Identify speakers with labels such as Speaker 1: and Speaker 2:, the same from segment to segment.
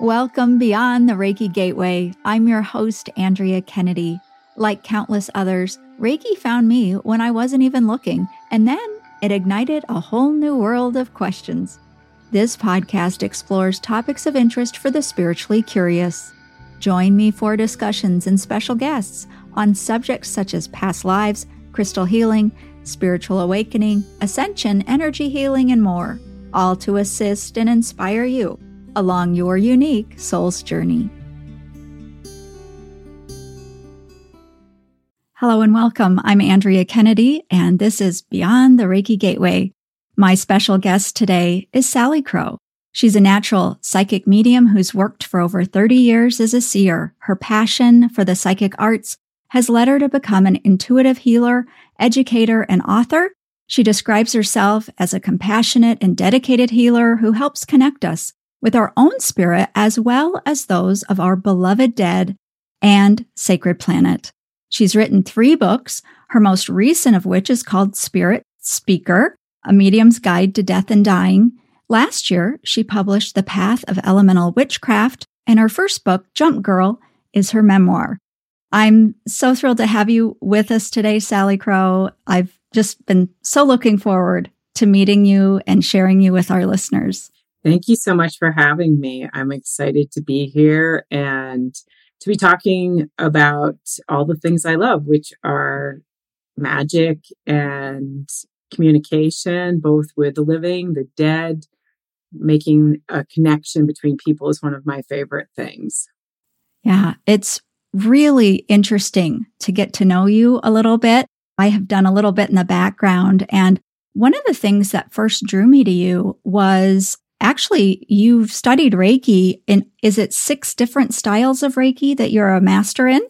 Speaker 1: Welcome beyond the Reiki Gateway. I'm your host, Andrea Kennedy. Like countless others, Reiki found me when I wasn't even looking, and then it ignited a whole new world of questions. This podcast explores topics of interest for the spiritually curious. Join me for discussions and special guests on subjects such as past lives, crystal healing, spiritual awakening, ascension, energy healing, and more, all to assist and inspire you along your unique soul's journey. Hello and welcome. I'm Andrea Kennedy, and this is Beyond the Reiki Gateway. My special guest today is Salicrow. She's a natural psychic medium who's worked for over 30 years as a seer. Her passion for the psychic arts has led her to become an intuitive healer, educator, and author. She describes herself as a compassionate and dedicated healer who helps connect us with our own spirit as well as those of our beloved dead and sacred planet. She's written three books, her most recent of which is called Spirit Speaker, A Medium's Guide to Death and Dying. Last year, she published The Path of Elemental Witchcraft, and her first book, Jump Girl, is her memoir. I'm so thrilled to have you with us today, Salicrow. I've just been so looking forward to meeting you and sharing you with our listeners.
Speaker 2: Thank you so much for having me. I'm excited to be here and to be talking about all the things I love, which are magic and communication, both with the living, the dead. Making a connection between people is one of my favorite things.
Speaker 1: Yeah, it's really interesting to get to know you a little bit. I have done a little bit in the background. And one of the things that first drew me to you was actually you've studied Reiki and is it six different styles of Reiki that you're a master in?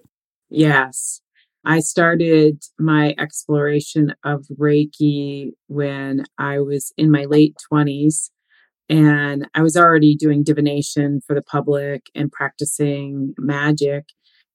Speaker 2: Yes. I started my exploration of Reiki when I was in my late 20s and I was already doing divination for the public and practicing magic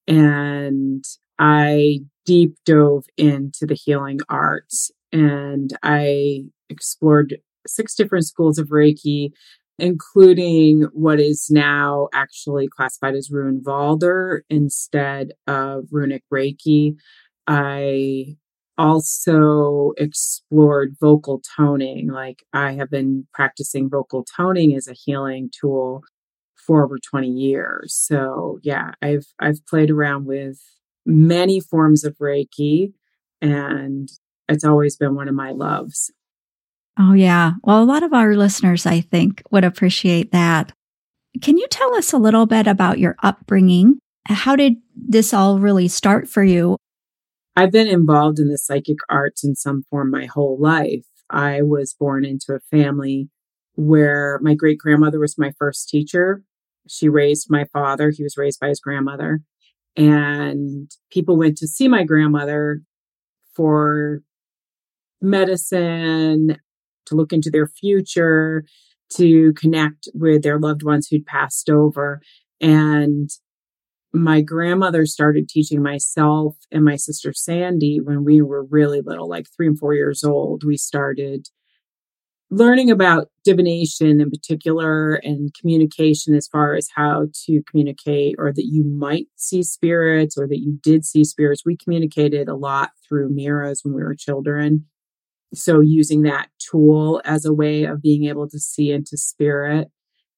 Speaker 2: and I deep dove into the healing arts and I explored six different schools of Reiki, including what is now actually classified as Rune Valder instead of Runic Reiki. I also explored vocal toning. Like I have been practicing vocal toning as a healing tool for over 20 years. So yeah, I've I've played around with many forms of Reiki and it's always been one of my loves.
Speaker 1: Oh, yeah. Well, a lot of our listeners, I think, would appreciate that. Can you tell us a little bit about your upbringing? How did this all really start for you?
Speaker 2: I've been involved in the psychic arts in some form my whole life. I was born into a family where my great grandmother was my first teacher. She raised my father. He was raised by his grandmother. And people went to see my grandmother for medicine to look into their future, to connect with their loved ones who'd passed over. And my grandmother started teaching myself and my sister Sandy when we were really little, like three and four years old. We started learning about divination in particular and communication as far as how to communicate or that you might see spirits or that you did see spirits. We communicated a lot through mirrors when we were children so using that tool as a way of being able to see into spirit.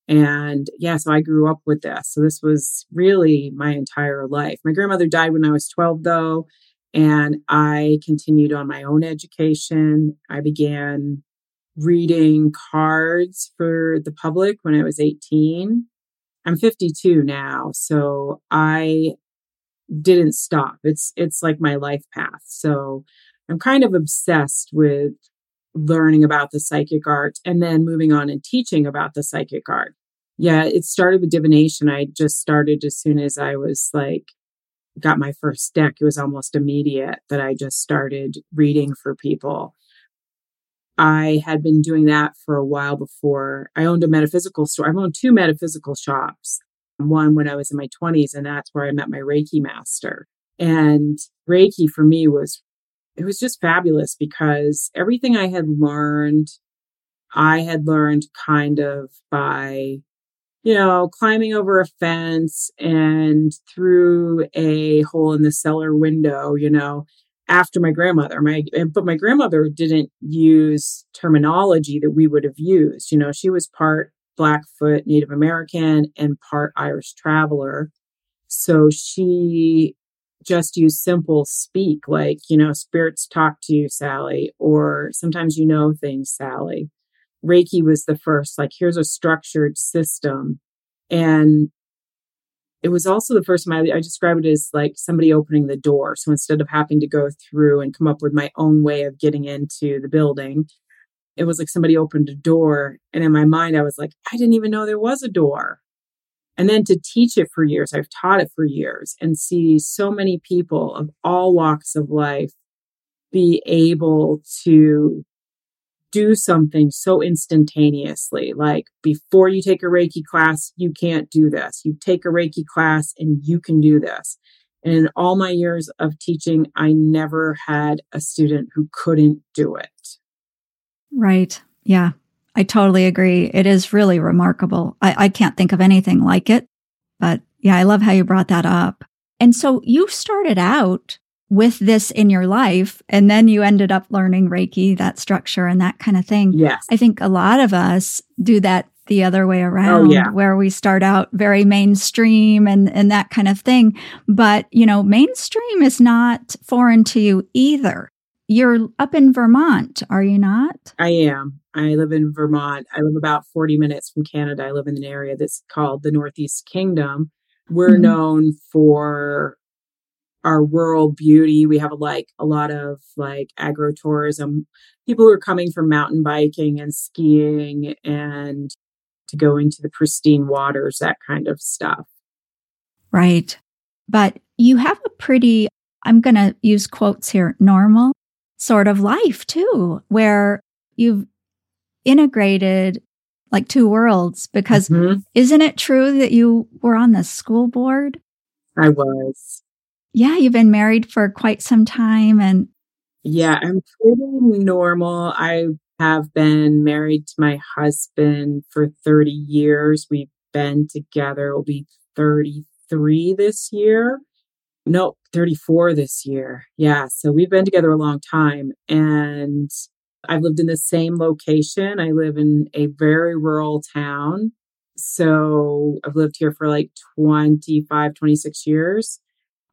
Speaker 2: And yeah so i grew up with this. So this was really my entire life. My grandmother died when i was 12 though and i continued on my own education. I began reading cards for the public when i was 18 i'm 52 now so i didn't stop. It's it's like my life path. So I'm kind of obsessed with learning about the psychic art and then moving on and teaching about the psychic art. Yeah, it started with divination. I just started as soon as I was like, got my first deck. It was almost immediate that I just started reading for people. I had been doing that for a while before. I owned a metaphysical store. I've owned two metaphysical shops. One when I was in my 20s, and that's where I met my Reiki master. And Reiki for me was it was just fabulous because everything I had learned, I had learned kind of by you know, climbing over a fence and through a hole in the cellar window, you know, after my grandmother. My but my grandmother didn't use terminology that we would have used. You know, she was part Blackfoot Native American and part Irish traveler. So she just use simple speak like, you know, spirits talk to you, Sally, or sometimes you know things, Sally. Reiki was the first, like, here's a structured system. And it was also the first time I, I describe it as like somebody opening the door. So instead of having to go through and come up with my own way of getting into the building, it was like somebody opened a door. And in my mind, I was like, I didn't even know there was a door. And then to teach it for years, I've taught it for years and see so many people of all walks of life be able to do something so instantaneously. Like before you take a Reiki class, you can't do this. You take a Reiki class and you can do this. And in all my years of teaching, I never had a student who couldn't do it.
Speaker 1: Right. Yeah. I totally agree. It is really remarkable. I, I can't think of anything like it. But yeah, I love how you brought that up. And so you started out with this in your life and then you ended up learning Reiki, that structure and that kind of thing.
Speaker 2: Yes.
Speaker 1: I think a lot of us do that the other way oh, around
Speaker 2: oh, yeah.
Speaker 1: where we start out very mainstream and, and that kind of thing. But, you know, mainstream is not foreign to you either. You're up in Vermont, are you not?
Speaker 2: I am. I live in Vermont. I live about 40 minutes from Canada. I live in an area that's called the Northeast Kingdom. We're mm-hmm. known for our rural beauty. We have like a lot of like agro-tourism, people who are coming from mountain biking and skiing and to go into the pristine waters, that kind of stuff.
Speaker 1: Right. But you have a pretty, I'm going to use quotes here, normal sort of life too, where you've integrated like two worlds because mm-hmm. isn't it true that you were on the school board?
Speaker 2: I was
Speaker 1: yeah, you've been married for quite some time and
Speaker 2: yeah, I'm pretty normal. I have been married to my husband for 30 years. We've been together. We'll be 33 this year. No, 34 this year. Yeah. So we've been together a long time and I've lived in the same location. I live in a very rural town. So I've lived here for like 25, 26 years.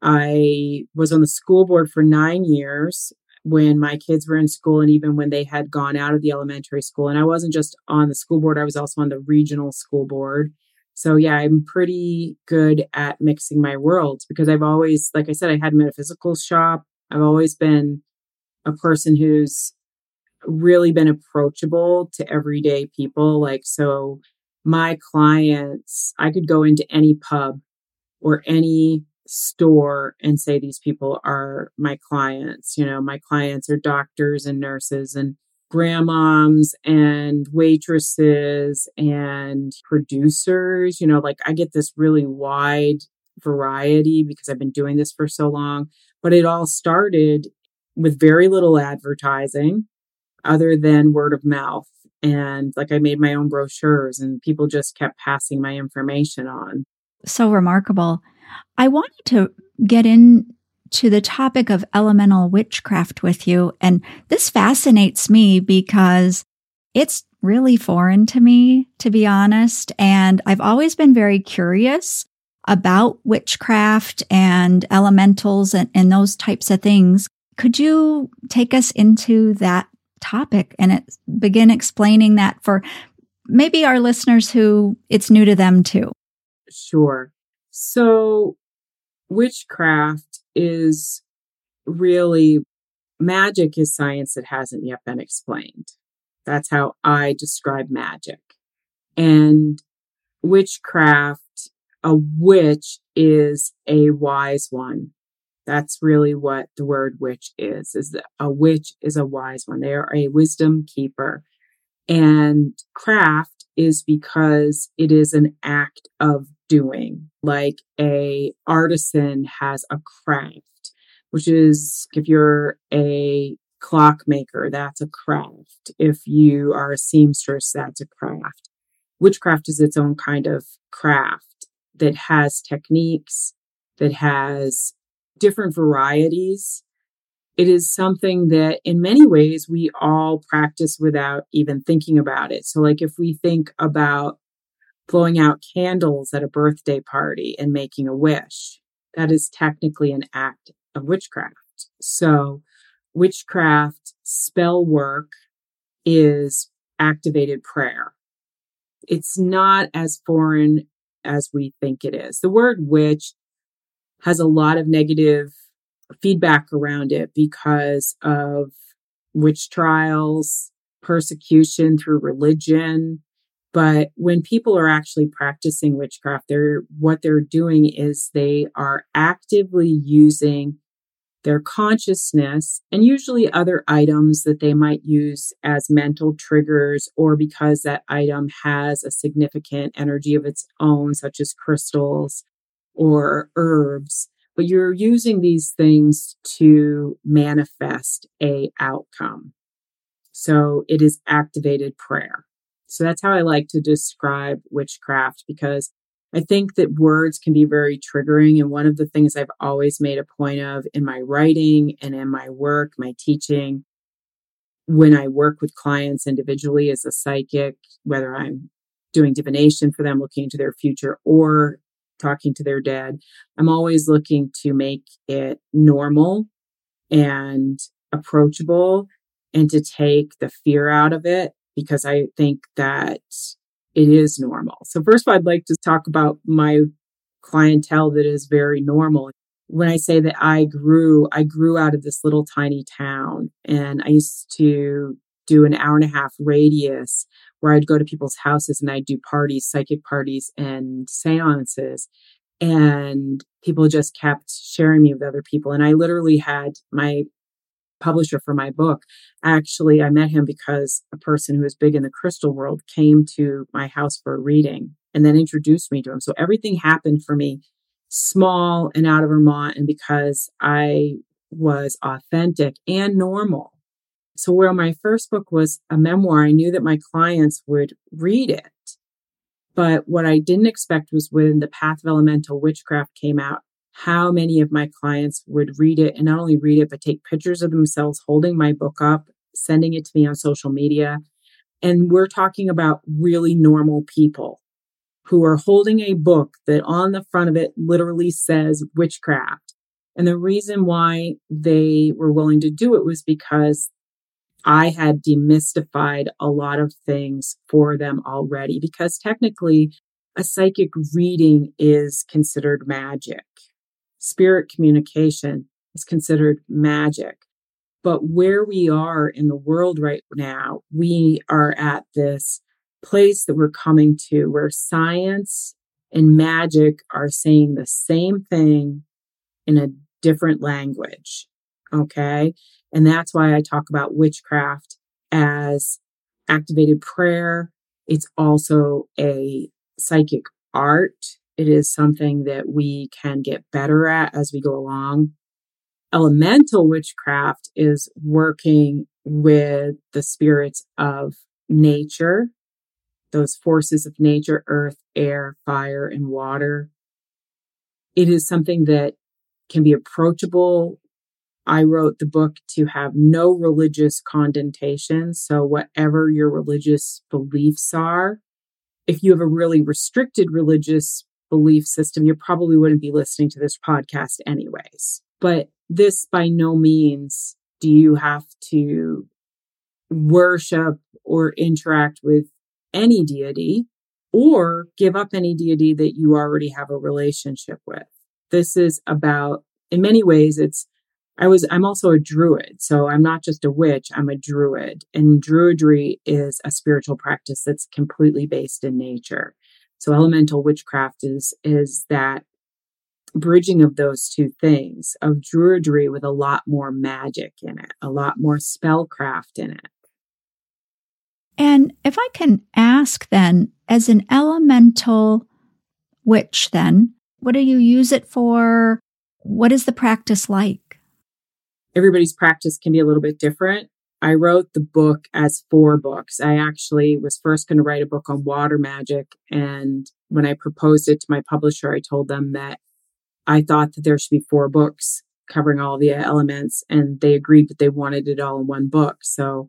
Speaker 2: I was on the school board for nine years when my kids were in school and even when they had gone out of the elementary school. And I wasn't just on the school board, I was also on the regional school board. So, yeah, I'm pretty good at mixing my worlds because I've always, like I said, I had a metaphysical shop. I've always been a person who's really been approachable to everyday people. Like, so my clients, I could go into any pub or any store and say these people are my clients. You know, my clients are doctors and nurses and grandmoms and waitresses and producers. You know, like I get this really wide variety because I've been doing this for so long. But it all started with very little advertising other than word of mouth. And like I made my own brochures and people just kept passing my information on.
Speaker 1: So remarkable. I wanted to get into the topic of elemental witchcraft with you. And this fascinates me because it's really foreign to me, to be honest. And I've always been very curious about witchcraft and elementals and, and those types of things. Could you take us into that topic and it, begin explaining that for maybe our listeners who it's new to them too?
Speaker 2: Sure. So, witchcraft is really magic is science that hasn't yet been explained. That's how I describe magic. And witchcraft, a witch is a wise one. That's really what the word witch is, is a witch is a wise one. They are a wisdom keeper. And craft is because it is an act of doing like a artisan has a craft which is if you're a clockmaker that's a craft if you are a seamstress that's a craft witchcraft is its own kind of craft that has techniques, that has different varieties. It is something that in many ways we all practice without even thinking about it. So, like if we think about blowing out candles at a birthday party and making a wish, that is technically an act of witchcraft. So, witchcraft spell work is activated prayer. It's not as foreign as we think it is. The word witch has a lot of negative feedback around it because of witch trials, persecution through religion. But when people are actually practicing witchcraft, they're what they're doing is they are actively using their consciousness, and usually other items that they might use as mental triggers or because that item has a significant energy of its own, such as crystals or herbs. But you're using these things to manifest a outcome. So it is activated prayer. So that's how I like to describe witchcraft because I think that words can be very triggering. And one of the things I've always made a point of in my writing and in my work, my teaching, when I work with clients individually as a psychic, whether I'm doing divination for them, looking into their future, or talking to their dad. I'm always looking to make it normal and approachable and to take the fear out of it because I think that it is normal. So first of all, I'd like to talk about my clientele that is very normal. When I say that I grew, I grew out of this little tiny town and I used to do an hour and a half radius where I'd go to people's houses and I'd do parties, psychic parties and seances. And people just kept sharing me with other people. And I literally had my publisher for my book. Actually, I met him because a person who is big in the crystal world came to my house for a reading and then introduced me to him. So everything happened for me small and out of Vermont and because I was authentic and normal. So where my first book was a memoir, I knew that my clients would read it. But what I didn't expect was when the Path of Elemental Witchcraft came out, how many of my clients would read it and not only read it, but take pictures of themselves holding my book up, sending it to me on social media. And we're talking about really normal people who are holding a book that on the front of it literally says witchcraft. And the reason why they were willing to do it was because I had demystified a lot of things for them already, because technically a psychic reading is considered magic spirit communication is considered magic. But where we are in the world right now, we are at this place that we're coming to where science and magic are saying the same thing in a different language. Okay. And that's why I talk about witchcraft as activated prayer. It's also a psychic art it is something that we can get better at as we go along. Elemental witchcraft is working with the spirits of nature, those forces of nature, earth, air, fire, and water. It is something that can be approachable. I wrote the book to have no religious connotation. So, whatever your religious beliefs are, if you have a really restricted religious belief system, you probably wouldn't be listening to this podcast anyways. But this by no means do you have to worship or interact with any deity or give up any deity that you already have a relationship with. This is about, in many ways, it's, I was, I'm also a druid. So I'm not just a witch, I'm a druid. And druidry is a spiritual practice that's completely based in nature. So elemental witchcraft is is that bridging of those two things of druidry with a lot more magic in it, a lot more spellcraft in it.
Speaker 1: And if I can ask then, as an elemental witch, then, what do you use it for? What is the practice like?
Speaker 2: Everybody's practice can be a little bit different. I wrote the book as four books. I actually was first going to write a book on water magic. And when I proposed it to my publisher, I told them that I thought that there should be four books covering all the elements. And they agreed that they wanted it all in one book. So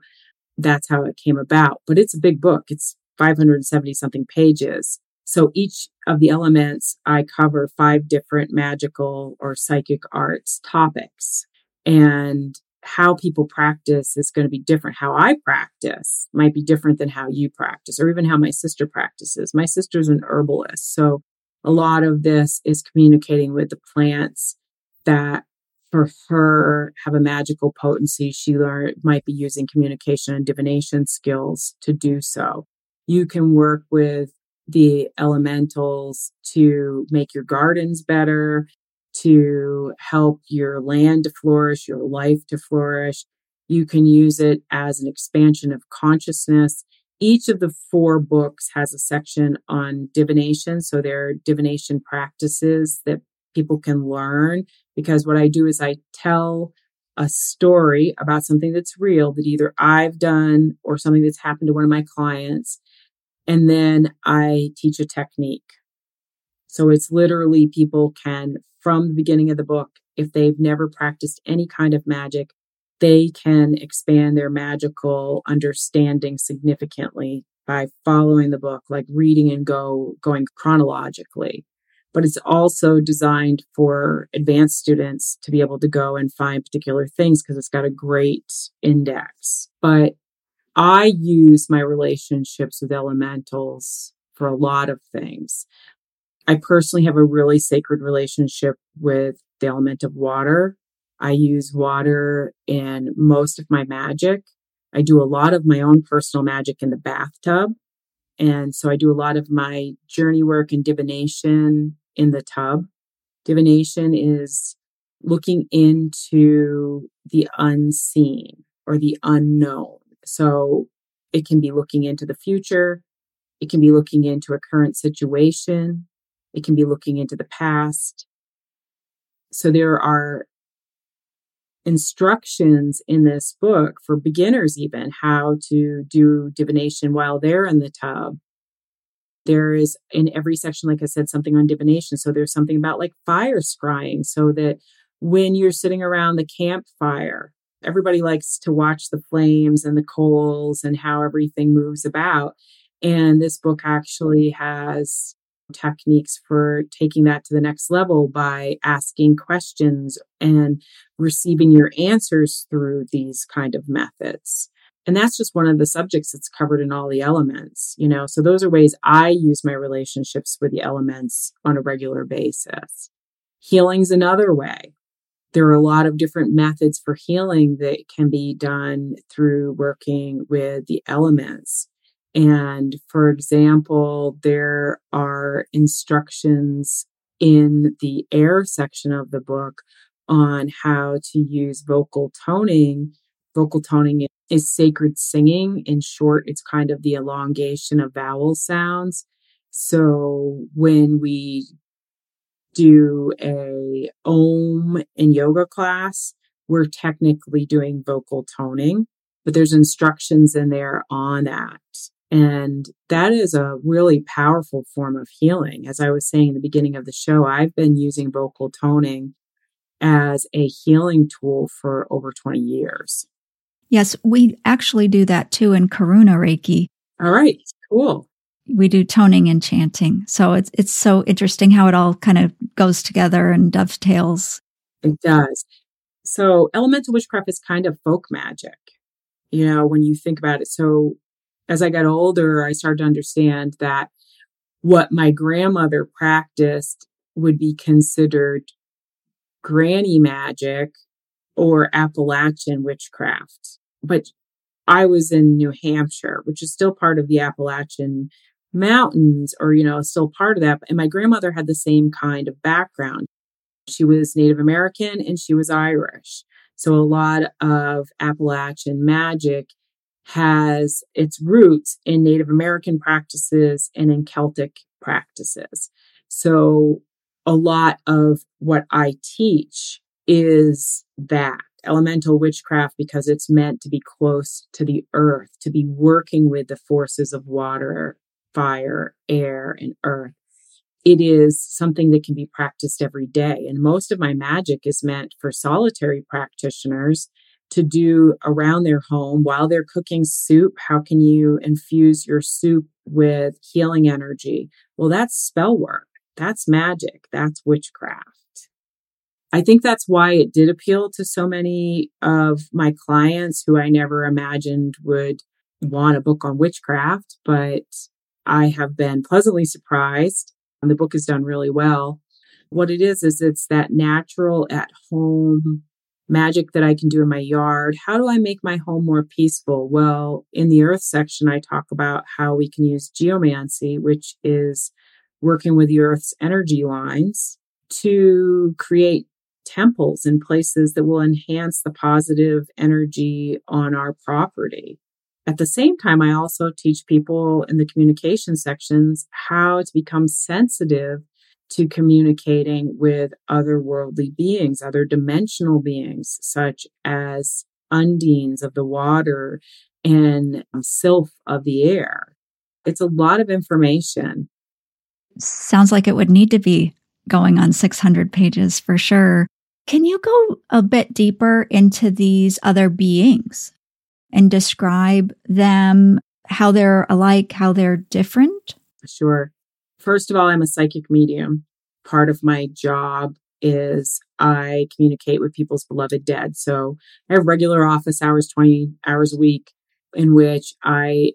Speaker 2: that's how it came about. But it's a big book. It's 570 something pages. So each of the elements, I cover five different magical or psychic arts topics. And how people practice is going to be different. How I practice might be different than how you practice, or even how my sister practices. My sister's an herbalist. So a lot of this is communicating with the plants that for her have a magical potency. She learned, might be using communication and divination skills to do so. You can work with the elementals to make your gardens better, to help your land to flourish, your life to flourish. You can use it as an expansion of consciousness. Each of the four books has a section on divination. So there are divination practices that people can learn because what I do is I tell a story about something that's real that either I've done or something that's happened to one of my clients. And then I teach a technique. So it's literally people can, from the beginning of the book, if they've never practiced any kind of magic, they can expand their magical understanding significantly by following the book, like reading and go, going chronologically. But it's also designed for advanced students to be able to go and find particular things because it's got a great index. But I use my relationships with elementals for a lot of things. I personally have a really sacred relationship with the element of water. I use water in most of my magic. I do a lot of my own personal magic in the bathtub. And so I do a lot of my journey work and divination in the tub. Divination is looking into the unseen or the unknown. So it can be looking into the future. It can be looking into a current situation. It can be looking into the past. So there are instructions in this book for beginners, even how to do divination while they're in the tub. There is in every section, like I said, something on divination. So there's something about like fire scrying so that when you're sitting around the campfire, everybody likes to watch the flames and the coals and how everything moves about. And this book actually has techniques for taking that to the next level by asking questions and receiving your answers through these kind of methods. And that's just one of the subjects that's covered in all the elements, you know. So those are ways I use my relationships with the elements on a regular basis. Healing's another way. There are a lot of different methods for healing that can be done through working with the elements. And for example, there are instructions in the air section of the book on how to use vocal toning. Vocal toning is sacred singing. In short, it's kind of the elongation of vowel sounds. So when we do a om in yoga class, we're technically doing vocal toning, but there's instructions in there on that. And that is a really powerful form of healing. As I was saying in the beginning of the show, I've been using vocal toning as a healing tool for over 20 years.
Speaker 1: Yes, we actually do that too in Karuna Reiki.
Speaker 2: All right, cool.
Speaker 1: We do toning and chanting. So it's it's so interesting how it all kind of goes together and dovetails.
Speaker 2: It does. So elemental witchcraft is kind of folk magic. You know, when you think about it. So as I got older, I started to understand that what my grandmother practiced would be considered granny magic or Appalachian witchcraft. But I was in New Hampshire, which is still part of the Appalachian mountains or, you know, still part of that. And my grandmother had the same kind of background. She was Native American and she was Irish. So a lot of Appalachian magic has its roots in Native American practices and in Celtic practices. So a lot of what I teach is that elemental witchcraft because it's meant to be close to the earth, to be working with the forces of water, fire, air, and earth. It is something that can be practiced every day. And most of my magic is meant for solitary practitioners to do around their home while they're cooking soup. How can you infuse your soup with healing energy? Well, that's spell work. That's magic. That's witchcraft. I think that's why it did appeal to so many of my clients who I never imagined would want a book on witchcraft, but I have been pleasantly surprised. And the book has done really well. What it is, is it's that natural at home magic that I can do in my yard. How do I make my home more peaceful? Well, in the earth section, I talk about how we can use geomancy, which is working with the earth's energy lines to create temples and places that will enhance the positive energy on our property. At the same time, I also teach people in the communication sections how to become sensitive to communicating with otherworldly beings, other dimensional beings, such as undines of the water and um, sylph of the air. It's a lot of information.
Speaker 1: Sounds like it would need to be going on 600 pages for sure. Can you go a bit deeper into these other beings and describe them, how they're alike, how they're different?
Speaker 2: Sure. First of all, I'm a psychic medium. Part of my job is I communicate with people's beloved dead. So I have regular office hours, 20 hours a week, in which I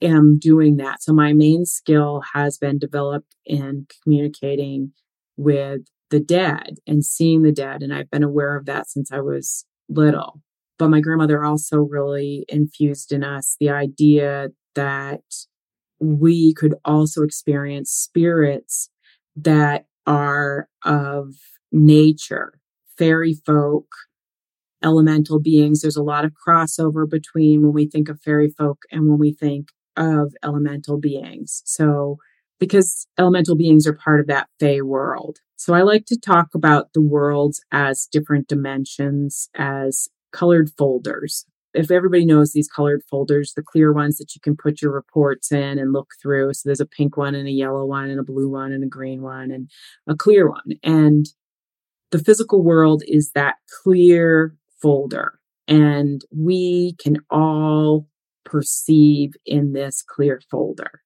Speaker 2: am doing that. So my main skill has been developed in communicating with the dead and seeing the dead. And I've been aware of that since I was little. But my grandmother also really infused in us the idea that we could also experience spirits that are of nature, fairy folk, elemental beings. There's a lot of crossover between when we think of fairy folk and when we think of elemental beings. So, because elemental beings are part of that Fey world. So I like to talk about the worlds as different dimensions, as colored folders. If everybody knows these colored folders, the clear ones that you can put your reports in and look through. So there's a pink one and a yellow one and a blue one and a green one and a clear one. And the physical world is that clear folder. And we can all perceive in this clear folder.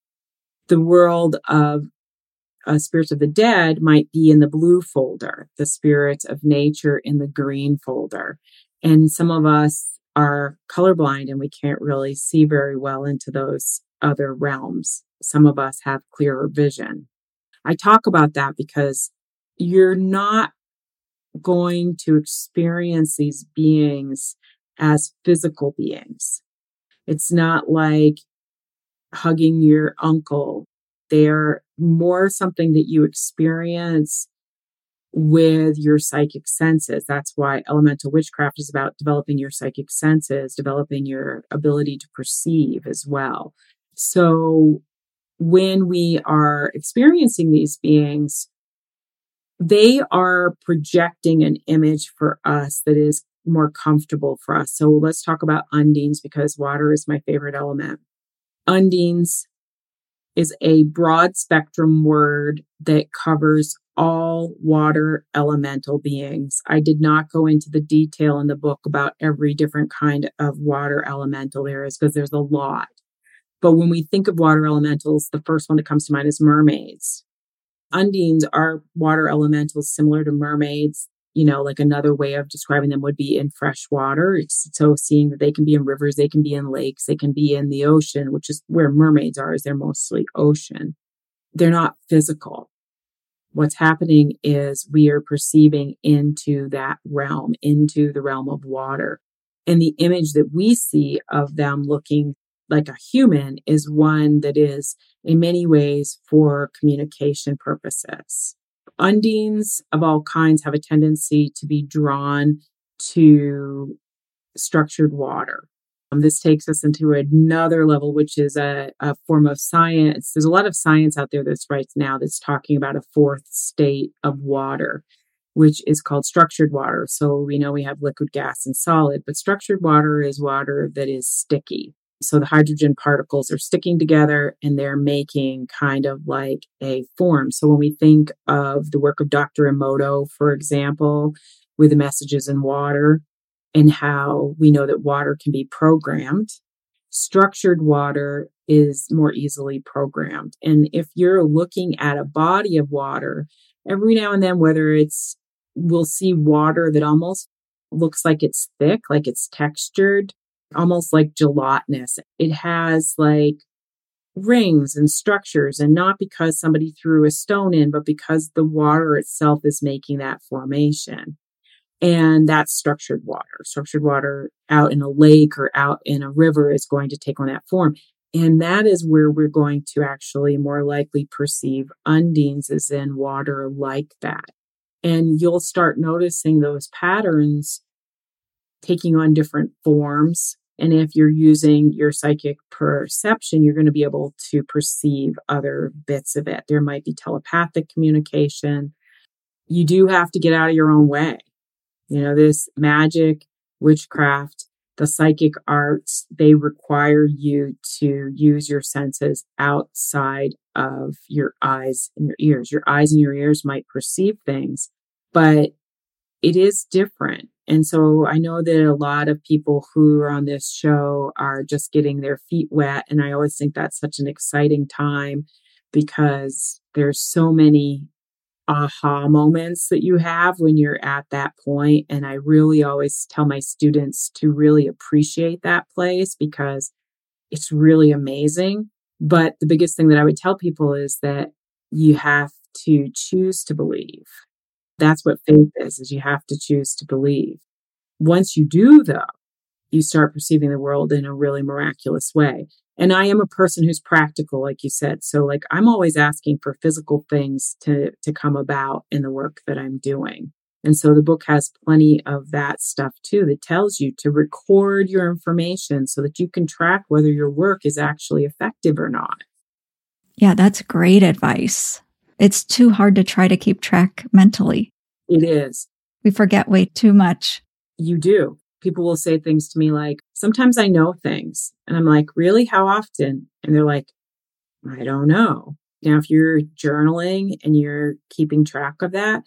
Speaker 2: The world of uh, spirits of the dead might be in the blue folder, the spirits of nature in the green folder. And some of us are colorblind and we can't really see very well into those other realms. Some of us have clearer vision. I talk about that because you're not going to experience these beings as physical beings. It's not like hugging your uncle they're more something that you experience with your psychic senses. That's why elemental witchcraft is about developing your psychic senses, developing your ability to perceive as well. So when we are experiencing these beings, they are projecting an image for us that is more comfortable for us. So let's talk about undines because water is my favorite element. Undines is a broad spectrum word that covers all water elemental beings. I did not go into the detail in the book about every different kind of water elemental there is because there's a lot. But when we think of water elementals, the first one that comes to mind is mermaids. Undines are water elementals similar to mermaids you know, like another way of describing them would be in fresh water. So seeing that they can be in rivers, they can be in lakes, they can be in the ocean, which is where mermaids are, is they're mostly ocean. They're not physical. What's happening is we are perceiving into that realm, into the realm of water. And the image that we see of them looking like a human is one that is in many ways for communication purposes undines of all kinds have a tendency to be drawn to structured water. Um, this takes us into another level, which is a, a, form of science. There's a lot of science out there that's right now that's talking about a fourth state of water, which is called structured water. So we know we have liquid, gas, and solid, but structured water is water that is sticky. So the hydrogen particles are sticking together and they're making kind of like a form. So when we think of the work of Dr. Emoto, for example, with the messages in water and how we know that water can be programmed, structured water is more easily programmed. And if you're looking at a body of water, every now and then, whether it's we'll see water that almost looks like it's thick, like it's textured, almost like gelatinous. It has like rings and structures, and not because somebody threw a stone in, but because the water itself is making that formation. And that's structured water. Structured water out in a lake or out in a river is going to take on that form. And that is where we're going to actually more likely perceive undines as in water like that. And you'll start noticing those patterns taking on different forms. And if you're using your psychic perception, you're going to be able to perceive other bits of it. There might be telepathic communication. You do have to get out of your own way. You know, this magic, witchcraft, the psychic arts, they require you to use your senses outside of your eyes and your ears. Your eyes and your ears might perceive things, but it is different. And so I know that a lot of people who are on this show are just getting their feet wet. And I always think that's such an exciting time because there's so many aha moments that you have when you're at that point. And I really always tell my students to really appreciate that place because it's really amazing. But the biggest thing that I would tell people is that you have to choose to believe. That's what faith is, is you have to choose to believe. Once you do though, you start perceiving the world in a really miraculous way. And I am a person who's practical, like you said. So like I'm always asking for physical things to, to come about in the work that I'm doing. And so the book has plenty of that stuff too that tells you to record your information so that you can track whether your work is actually effective or not.
Speaker 1: Yeah, that's great advice. It's too hard to try to keep track mentally.
Speaker 2: It is.
Speaker 1: We forget way too much.
Speaker 2: You do people will say things to me like, sometimes I know things. And I'm like, really? How often? And they're like, I don't know. Now, if you're journaling and you're keeping track of that,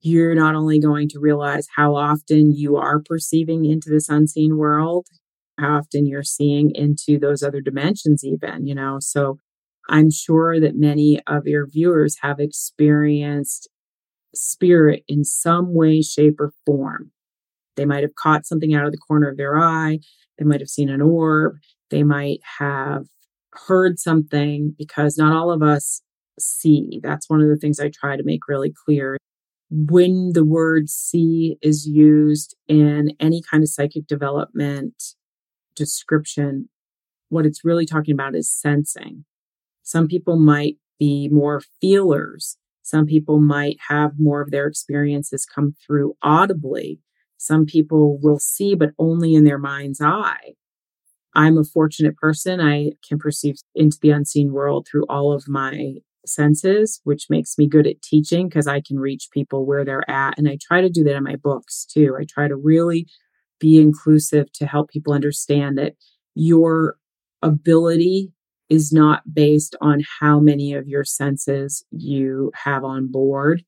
Speaker 2: you're not only going to realize how often you are perceiving into this unseen world, how often you're seeing into those other dimensions, even, you know. So I'm sure that many of your viewers have experienced spirit in some way, shape, or form. They might have caught something out of the corner of their eye. They might have seen an orb. They might have heard something because not all of us see. That's one of the things I try to make really clear. When the word see is used in any kind of psychic development description, what it's really talking about is sensing. Some people might be more feelers. Some people might have more of their experiences come through audibly. Some people will see, but only in their mind's eye. I'm a fortunate person. I can perceive into the unseen world through all of my senses, which makes me good at teaching because I can reach people where they're at. And I try to do that in my books too. I try to really be inclusive to help people understand that your ability is not based on how many of your senses you have on board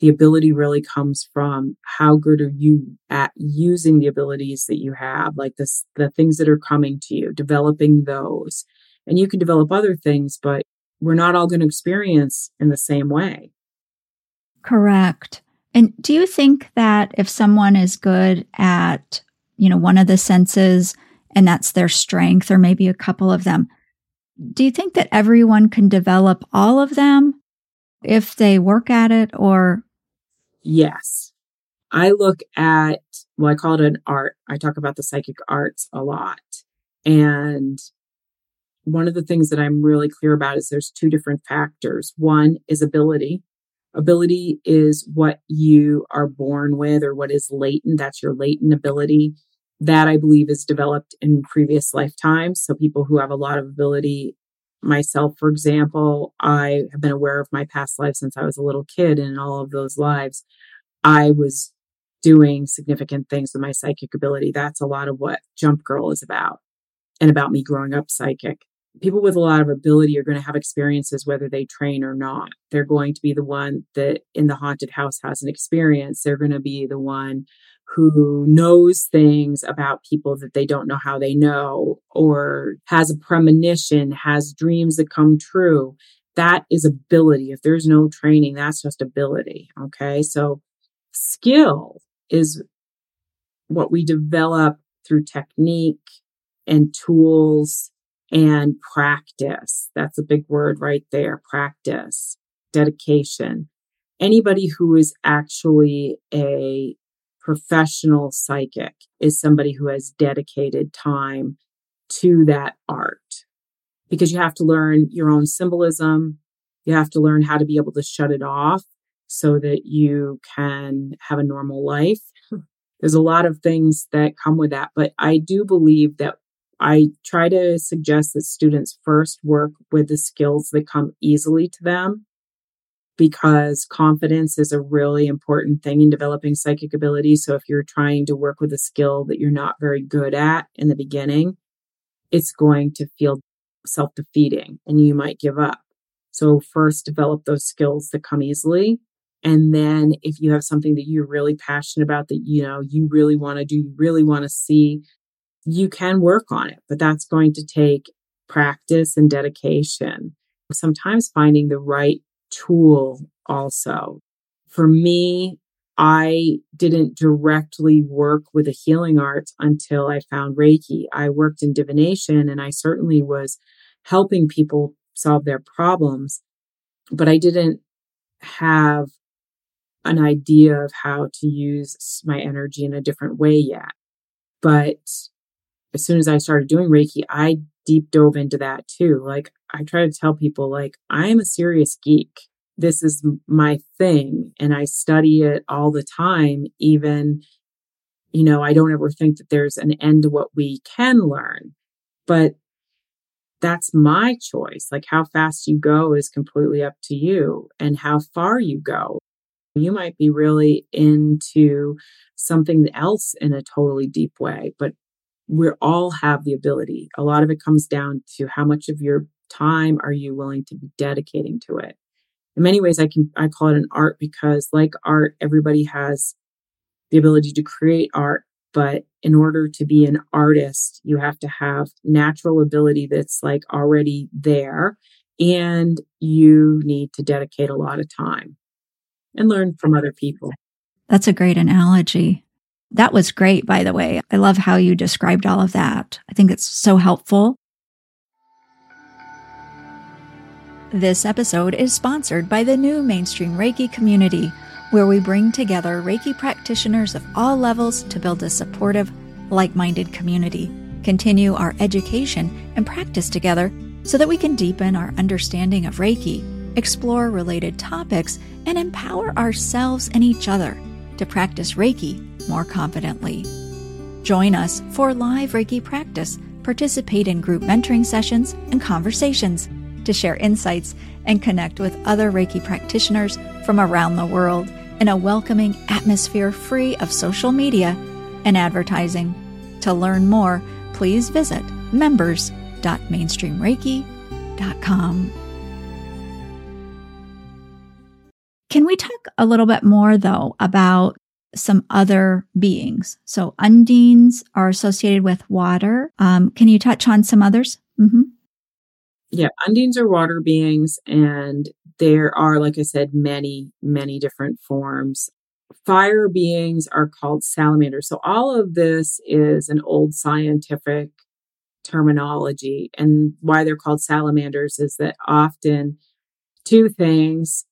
Speaker 2: the ability really comes from how good are you at using the abilities that you have, like this, the things that are coming to you, developing those. And you can develop other things, but we're not all going to experience in the same way.
Speaker 1: Correct. And do you think that if someone is good at, you know, one of the senses and that's their strength or maybe a couple of them, do you think that everyone can develop all of them if they work at it or
Speaker 2: Yes. I look at, well, I call it an art. I talk about the psychic arts a lot. And one of the things that I'm really clear about is there's two different factors. One is ability. Ability is what you are born with or what is latent. That's your latent ability. That I believe is developed in previous lifetimes. So people who have a lot of ability myself, for example, I have been aware of my past life since I was a little kid, and in all of those lives, I was doing significant things with my psychic ability. That's a lot of what Jump Girl is about and about me growing up psychic. People with a lot of ability are going to have experiences whether they train or not. They're going to be the one that in the haunted house has an experience. They're going to be the one who knows things about people that they don't know how they know, or has a premonition, has dreams that come true. That is ability. If there's no training, that's just ability. Okay. So skill is what we develop through technique and tools and practice. That's a big word right there. Practice, dedication. Anybody who is actually a professional psychic is somebody who has dedicated time to that art because you have to learn your own symbolism. You have to learn how to be able to shut it off so that you can have a normal life. Hmm. There's a lot of things that come with that, but I do believe that I try to suggest that students first work with the skills that come easily to them because confidence is a really important thing in developing psychic ability. So if you're trying to work with a skill that you're not very good at in the beginning, it's going to feel self defeating and you might give up. So first develop those skills that come easily. And then if you have something that you're really passionate about that, you know, you really want to do, you really want to see, you can work on it, but that's going to take practice and dedication. Sometimes finding the right tool also. For me, I didn't directly work with the healing arts until I found Reiki. I worked in divination and I certainly was helping people solve their problems, but I didn't have an idea of how to use my energy in a different way yet. But as soon as I started doing Reiki, I deep dove into that too. Like I try to tell people like I am a serious geek. This is my thing and I study it all the time even you know, I don't ever think that there's an end to what we can learn. But that's my choice. Like how fast you go is completely up to you and how far you go. You might be really into something else in a totally deep way, but we all have the ability. A lot of it comes down to how much of your time are you willing to be dedicating to it. In many ways, I can, I call it an art because like art, everybody has the ability to create art, but in order to be an artist, you have to have natural ability that's like already there and you need to dedicate a lot of time and learn from other people.
Speaker 1: That's a great analogy. That was great, by the way. I love how you described all of that. I think it's so helpful. This episode is sponsored by the new Mainstream Reiki community, where we bring together Reiki practitioners of all levels to build a supportive, like minded community, continue our education and practice together so that we can deepen our understanding of Reiki, explore related topics, and empower ourselves and each other to practice Reiki more confidently. Join us for live Reiki practice, participate in group mentoring sessions and conversations to share insights and connect with other Reiki practitioners from around the world in a welcoming atmosphere free of social media and advertising. To learn more, please visit members.mainstreamreiki.com. Can we talk a little bit more, though, about some other beings? So, undines are associated with water. Um, can you touch on some others?
Speaker 2: Mm-hmm. Yeah, undines are water beings, and there are, like I said, many, many different forms. Fire beings are called salamanders. So, all of this is an old scientific terminology. And why they're called salamanders is that often two things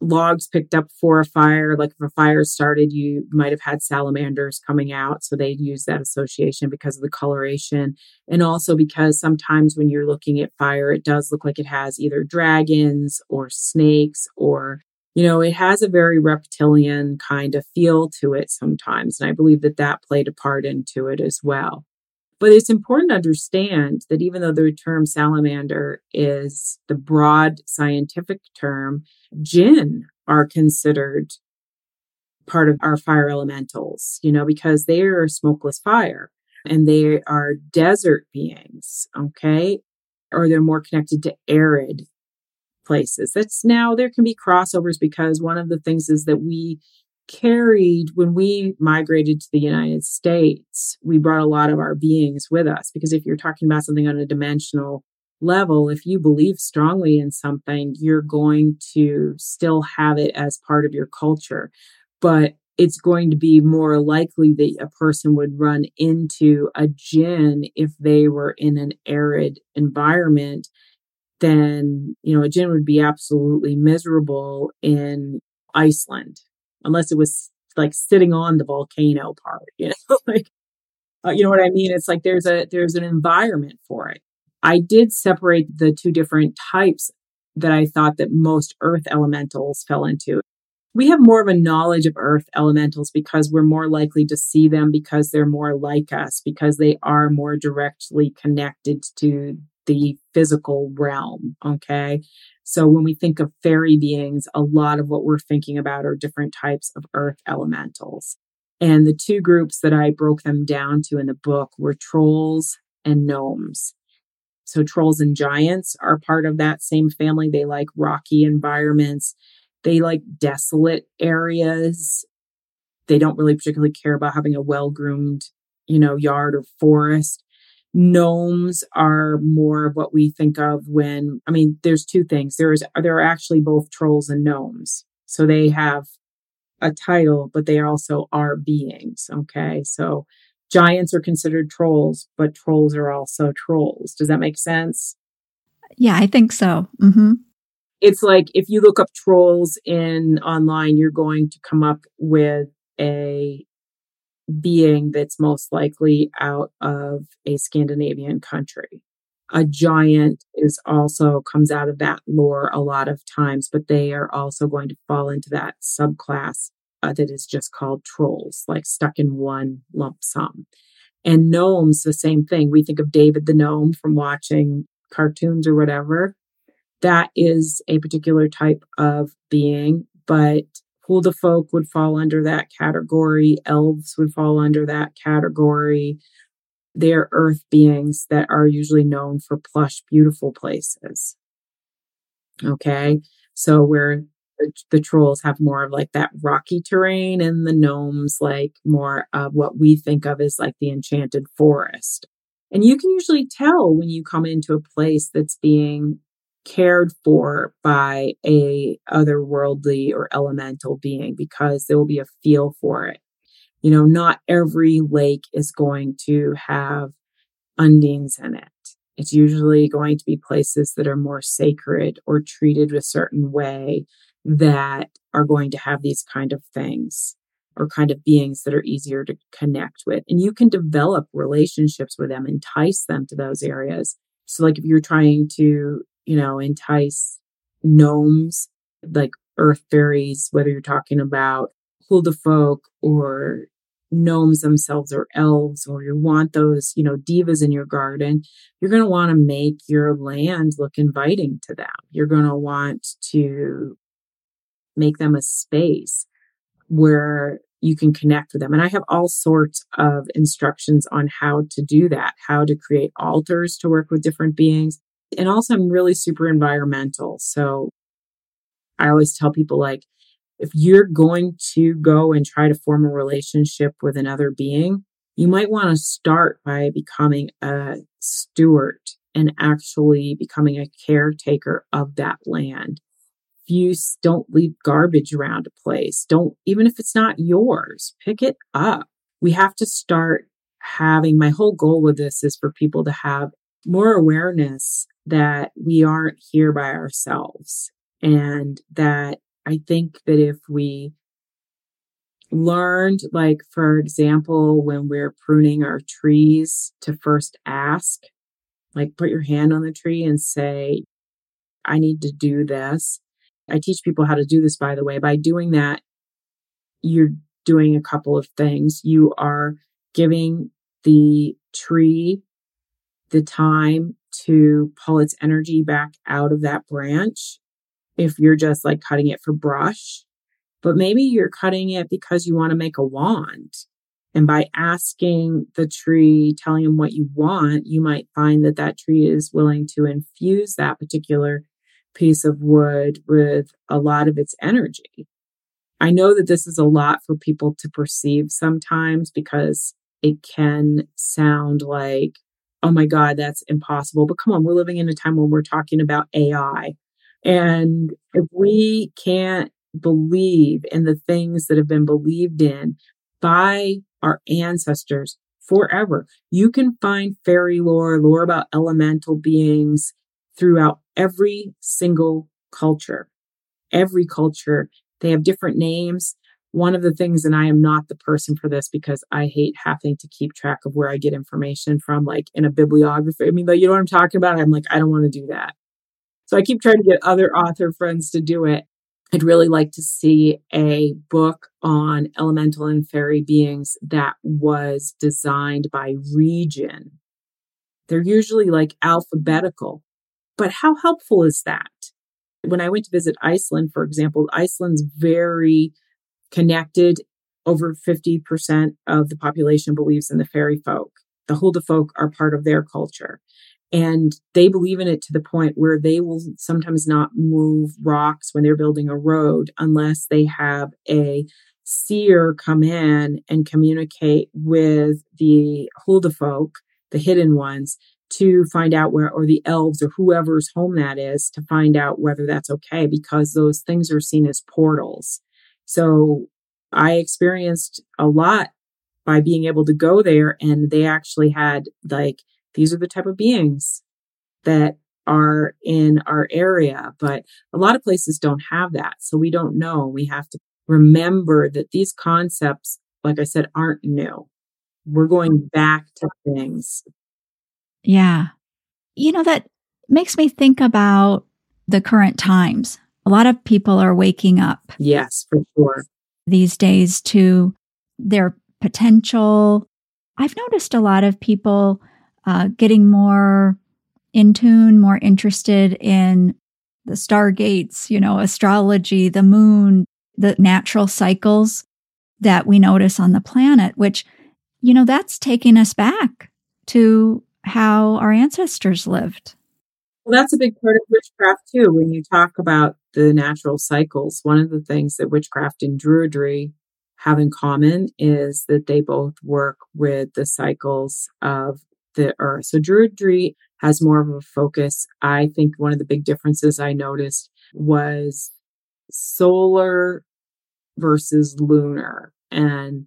Speaker 2: logs picked up for a fire. Like if a fire started, you might have had salamanders coming out. So they'd use that association because of the coloration. And also because sometimes when you're looking at fire, it does look like it has either dragons or snakes or you know, it has a very reptilian kind of feel to it sometimes. And I believe that that played a part into it as well. But it's important to understand that even though the term salamander is the broad scientific term, jinn are considered part of our fire elementals, you know, because they are smokeless fire and they are desert beings, okay? Or they're more connected to arid places. That's now there can be crossovers because one of the things is that we carried when we migrated to the United States, we brought a lot of our beings with us because if you're talking about something on a dimensional level, if you believe strongly in something, you're going to still have it as part of your culture. But it's going to be more likely that a person would run into a jinn if they were in an arid environment then you know a jinn would be absolutely miserable in iceland unless it was like sitting on the volcano part you know like uh, you know what i mean it's like there's a there's an environment for it I did separate the two different types that I thought that most earth elementals fell into. We have more of a knowledge of earth elementals because we're more likely to see them because they're more like us, because they are more directly connected to the physical realm. Okay. So when we think of fairy beings, a lot of what we're thinking about are different types of earth elementals. And the two groups that I broke them down to in the book were trolls and gnomes. So trolls and giants are part of that same family. They like rocky environments. They like desolate areas. They don't really particularly care about having a well groomed, you know, yard or forest. Gnomes are more of what we think of when, I mean, there's two things. There's, there are actually both trolls and gnomes. So they have a title, but they also are beings. Okay. So giants are considered trolls, but trolls are also trolls. Does that make sense?
Speaker 1: Yeah, I think so. Mm-hmm.
Speaker 2: It's like if you look up trolls in online, you're going to come up with a being that's most likely out of a Scandinavian country. A giant is also comes out of that lore a lot of times, but they are also going to fall into that subclass uh, that is just called trolls, like stuck in one lump sum. And gnomes, the same thing. We think of David the gnome from watching cartoons or whatever. That is a particular type of being, but Hulda folk would fall under that category. Elves would fall under that category. They're earth beings that are usually known for plush, beautiful places. Okay. So where the, the trolls have more of like that rocky terrain and the gnomes like more of what we think of as like the enchanted forest. And you can usually tell when you come into a place that's being cared for by a otherworldly or elemental being because there will be a feel for it. You know, not every lake is going to have undines in it. It's usually going to be places that are more sacred or treated a certain way that are going to have these kind of things or kind of beings that are easier to connect with. And you can develop relationships with them, entice them to those areas. So, like if you're trying to, you know, entice gnomes, like earth fairies, whether you're talking about Hulda folk or gnomes themselves or elves, or you want those, you know, devas in your garden, you're going to want to make your land look inviting to them. You're going to want to make them a space where you can connect with them. And I have all sorts of instructions on how to do that, how to create altars to work with different beings. And also, I'm really super environmental. So I always tell people, like, if you're going to go and try to form a relationship with another being, you might want to start by becoming a steward and actually becoming a caretaker of that land use don't leave garbage around a place. Don't, even if it's not yours, pick it up. We have to start having, my whole goal with this is for people to have more awareness that we aren't here by ourselves. And that I think that if we learned, like, for example, when we're pruning our trees, to first ask, like, put your hand on the tree and say, I need to do this. I teach people how to do this, by the way. By doing that, you're doing a couple of things. You are giving the tree the time to pull its energy back out of that branch. If you're just like cutting it for brush, but maybe you're cutting it because you want to make a wand. And by asking the tree, telling them what you want, you might find that that tree is willing to infuse that particular piece of wood with a lot of its energy. I know that this is a lot for people to perceive sometimes because it can sound like, oh my God, that's impossible. But come on, we're living in a time when we're talking about AI. And if we can't believe in the things that have been believed in by our ancestors forever, you can find fairy lore, lore about elemental beings throughout every single culture. Every culture, they have different names. One of the things, and I am not the person for this because I hate having to keep track of where I get information from, like in a bibliography. I mean, like, you know what I'm talking about? I'm like, I don't want to do that. So I keep trying to get other author friends to do it. I'd really like to see a book on elemental and fairy beings that was designed by region. They're usually like alphabetical, but how helpful is that? When I went to visit Iceland, for example, Iceland's very connected. Over 50% of the population believes in the fairy folk. The Hulda folk are part of their culture. And they believe in it to the point where they will sometimes not move rocks when they're building a road unless they have a seer come in and communicate with the Hulda folk, the hidden ones, to find out where, or the elves or whoever's home that is, to find out whether that's okay, because those things are seen as portals. So I experienced a lot by being able to go there, and they actually had like these are the type of beings that are in our area. But a lot of places don't have that. So we don't know. We have to remember that these concepts, like I said, aren't new. We're going back to things.
Speaker 1: Yeah. You know, that makes me think about the current times. A lot of people are waking up.
Speaker 2: Yes, for sure.
Speaker 1: These days to their potential. I've noticed a lot of people uh, getting more in tune, more interested in the stargates, you know, astrology, the moon, the natural cycles that we notice on the planet, which, you know, that's taking us back to how our ancestors lived.
Speaker 2: Well, that's a big part of witchcraft too. When you talk about the natural cycles, one of the things that witchcraft and druidry have in common is that they both work with the cycles of the earth. So Druidry has more of a focus. I think one of the big differences I noticed was solar versus lunar. And,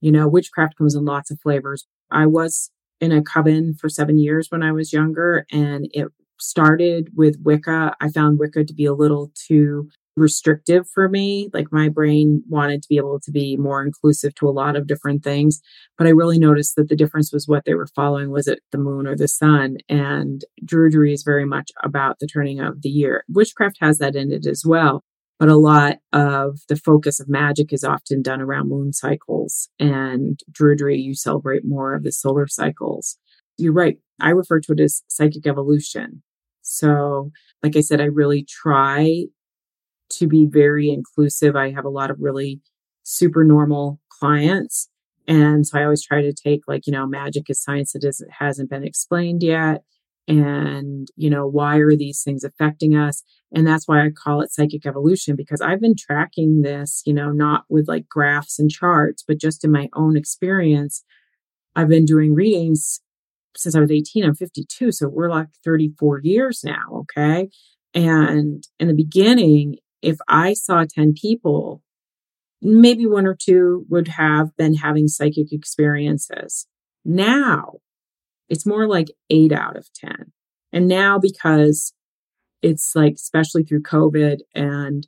Speaker 2: you know, witchcraft comes in lots of flavors. I was in a coven for seven years when I was younger, and it started with Wicca. I found Wicca to be a little too restrictive for me. Like my brain wanted to be able to be more inclusive to a lot of different things. But I really noticed that the difference was what they were following was it the moon or the sun? And Druidry is very much about the turning of the year. Witchcraft has that in it as well. But a lot of the focus of magic is often done around moon cycles. And Druidry, you celebrate more of the solar cycles. You're right. I refer to it as psychic evolution. So, like I said, I really try to be very inclusive. I have a lot of really super normal clients. And so I always try to take like, you know, magic is science that isn't, hasn't been explained yet. And, you know, why are these things affecting us? And that's why I call it psychic evolution because I've been tracking this, you know, not with like graphs and charts, but just in my own experience. I've been doing readings since I was 18. I'm 52. So we're like 34 years now. Okay. And in the beginning, if I saw 10 people, maybe one or two would have been having psychic experiences. Now it's more like eight out of 10. And now because it's like, especially through COVID and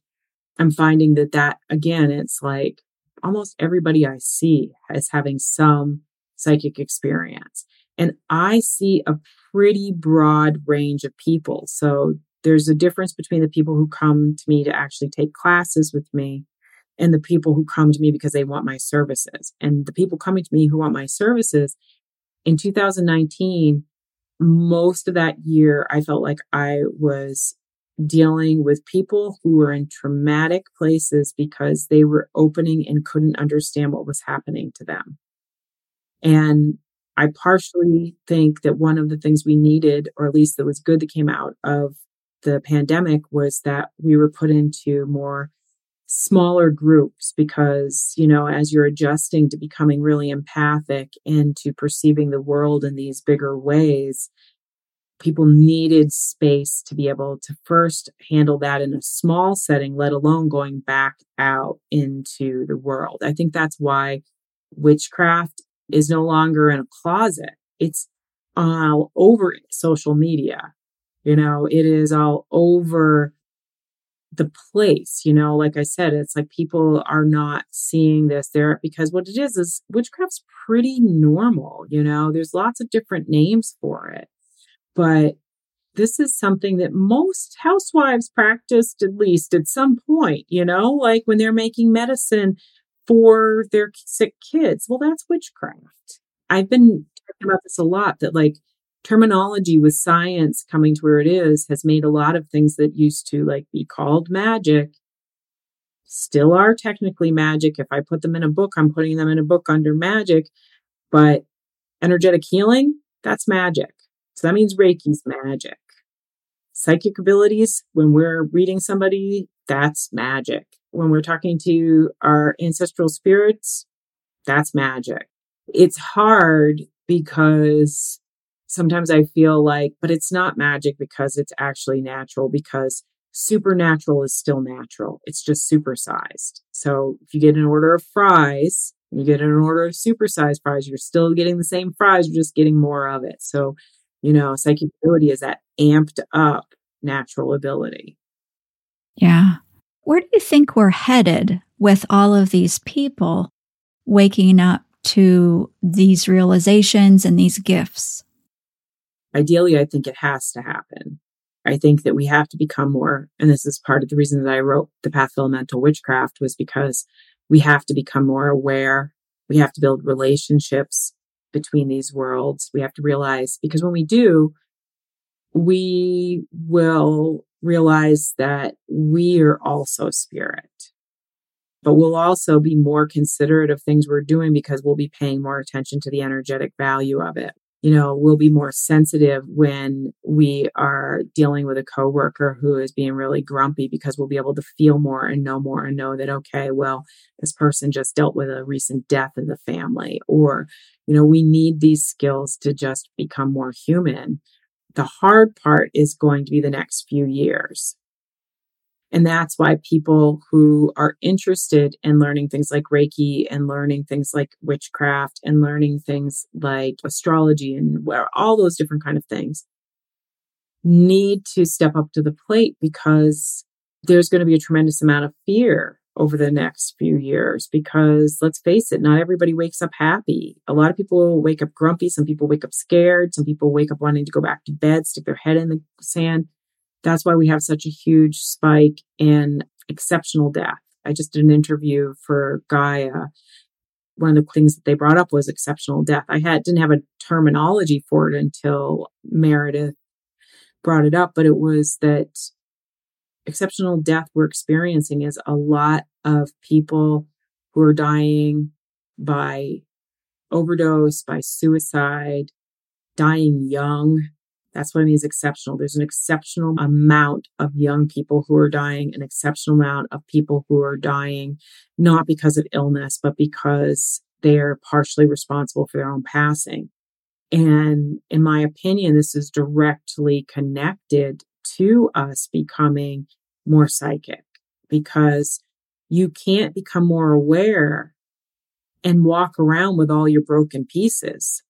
Speaker 2: I'm finding that that again, it's like almost everybody I see is having some psychic experience. And I see a pretty broad range of people. So there's a difference between the people who come to me to actually take classes with me and the people who come to me because they want my services. And the people coming to me who want my services in 2019, most of that year, I felt like I was dealing with people who were in traumatic places because they were opening and couldn't understand what was happening to them. And I partially think that one of the things we needed, or at least that was good that came out of the pandemic, was that we were put into more smaller groups because, you know, as you're adjusting to becoming really empathic and to perceiving the world in these bigger ways, people needed space to be able to first handle that in a small setting, let alone going back out into the world. I think that's why witchcraft is no longer in a closet. It's all over social media. You know, it is all over the place, you know, like I said, it's like people are not seeing this there because what it is is witchcraft's pretty normal, you know, there's lots of different names for it. But this is something that most housewives practiced at least at some point, you know, like when they're making medicine for their sick kids. Well, that's witchcraft. I've been talking about this a lot that like terminology with science coming to where it is has made a lot of things that used to like be called magic still are technically magic. If I put them in a book, I'm putting them in a book under magic, but energetic healing, that's magic. So that means Reiki's magic. Psychic abilities, when we're reading somebody, that's magic. When we're talking to our ancestral spirits, that's magic. It's hard because sometimes I feel like, but it's not magic because it's actually natural because supernatural is still natural. It's just supersized. So if you get an order of fries, you get an order of supersized fries, you're still getting the same fries, you're just getting more of it. So you know, psychic ability is that amped up natural ability.
Speaker 1: Yeah. Where do you think we're headed with all of these people waking up to these realizations and these gifts?
Speaker 2: Ideally, I think it has to happen. I think that we have to become more, and this is part of the reason that I wrote The Path of Elemental Witchcraft was because we have to become more aware. We have to build relationships between these worlds. We have to realize because when we do, we will realize that we are also spirit. But we'll also be more considerate of things we're doing because we'll be paying more attention to the energetic value of it you know, we'll be more sensitive when we are dealing with a coworker who is being really grumpy because we'll be able to feel more and know more and know that, okay, well, this person just dealt with a recent death in the family. Or, you know, we need these skills to just become more human. The hard part is going to be the next few years. And that's why people who are interested in learning things like Reiki and learning things like witchcraft and learning things like astrology and where all those different kind of things need to step up to the plate because there's going to be a tremendous amount of fear over the next few years because let's face it, not everybody wakes up happy. A lot of people wake up grumpy. Some people wake up scared. Some people wake up wanting to go back to bed, stick their head in the sand. That's why we have such a huge spike in exceptional death. I just did an interview for Gaia. One of the things that they brought up was exceptional death. I had didn't have a terminology for it until Meredith brought it up, but it was that exceptional death we're experiencing is a lot of people who are dying by overdose, by suicide, dying young, that's what it means exceptional. There's an exceptional amount of young people who are dying, an exceptional amount of people who are dying, not because of illness, but because they're partially responsible for their own passing. And in my opinion, this is directly connected to us becoming more psychic because you can't become more aware and walk around with all your broken pieces.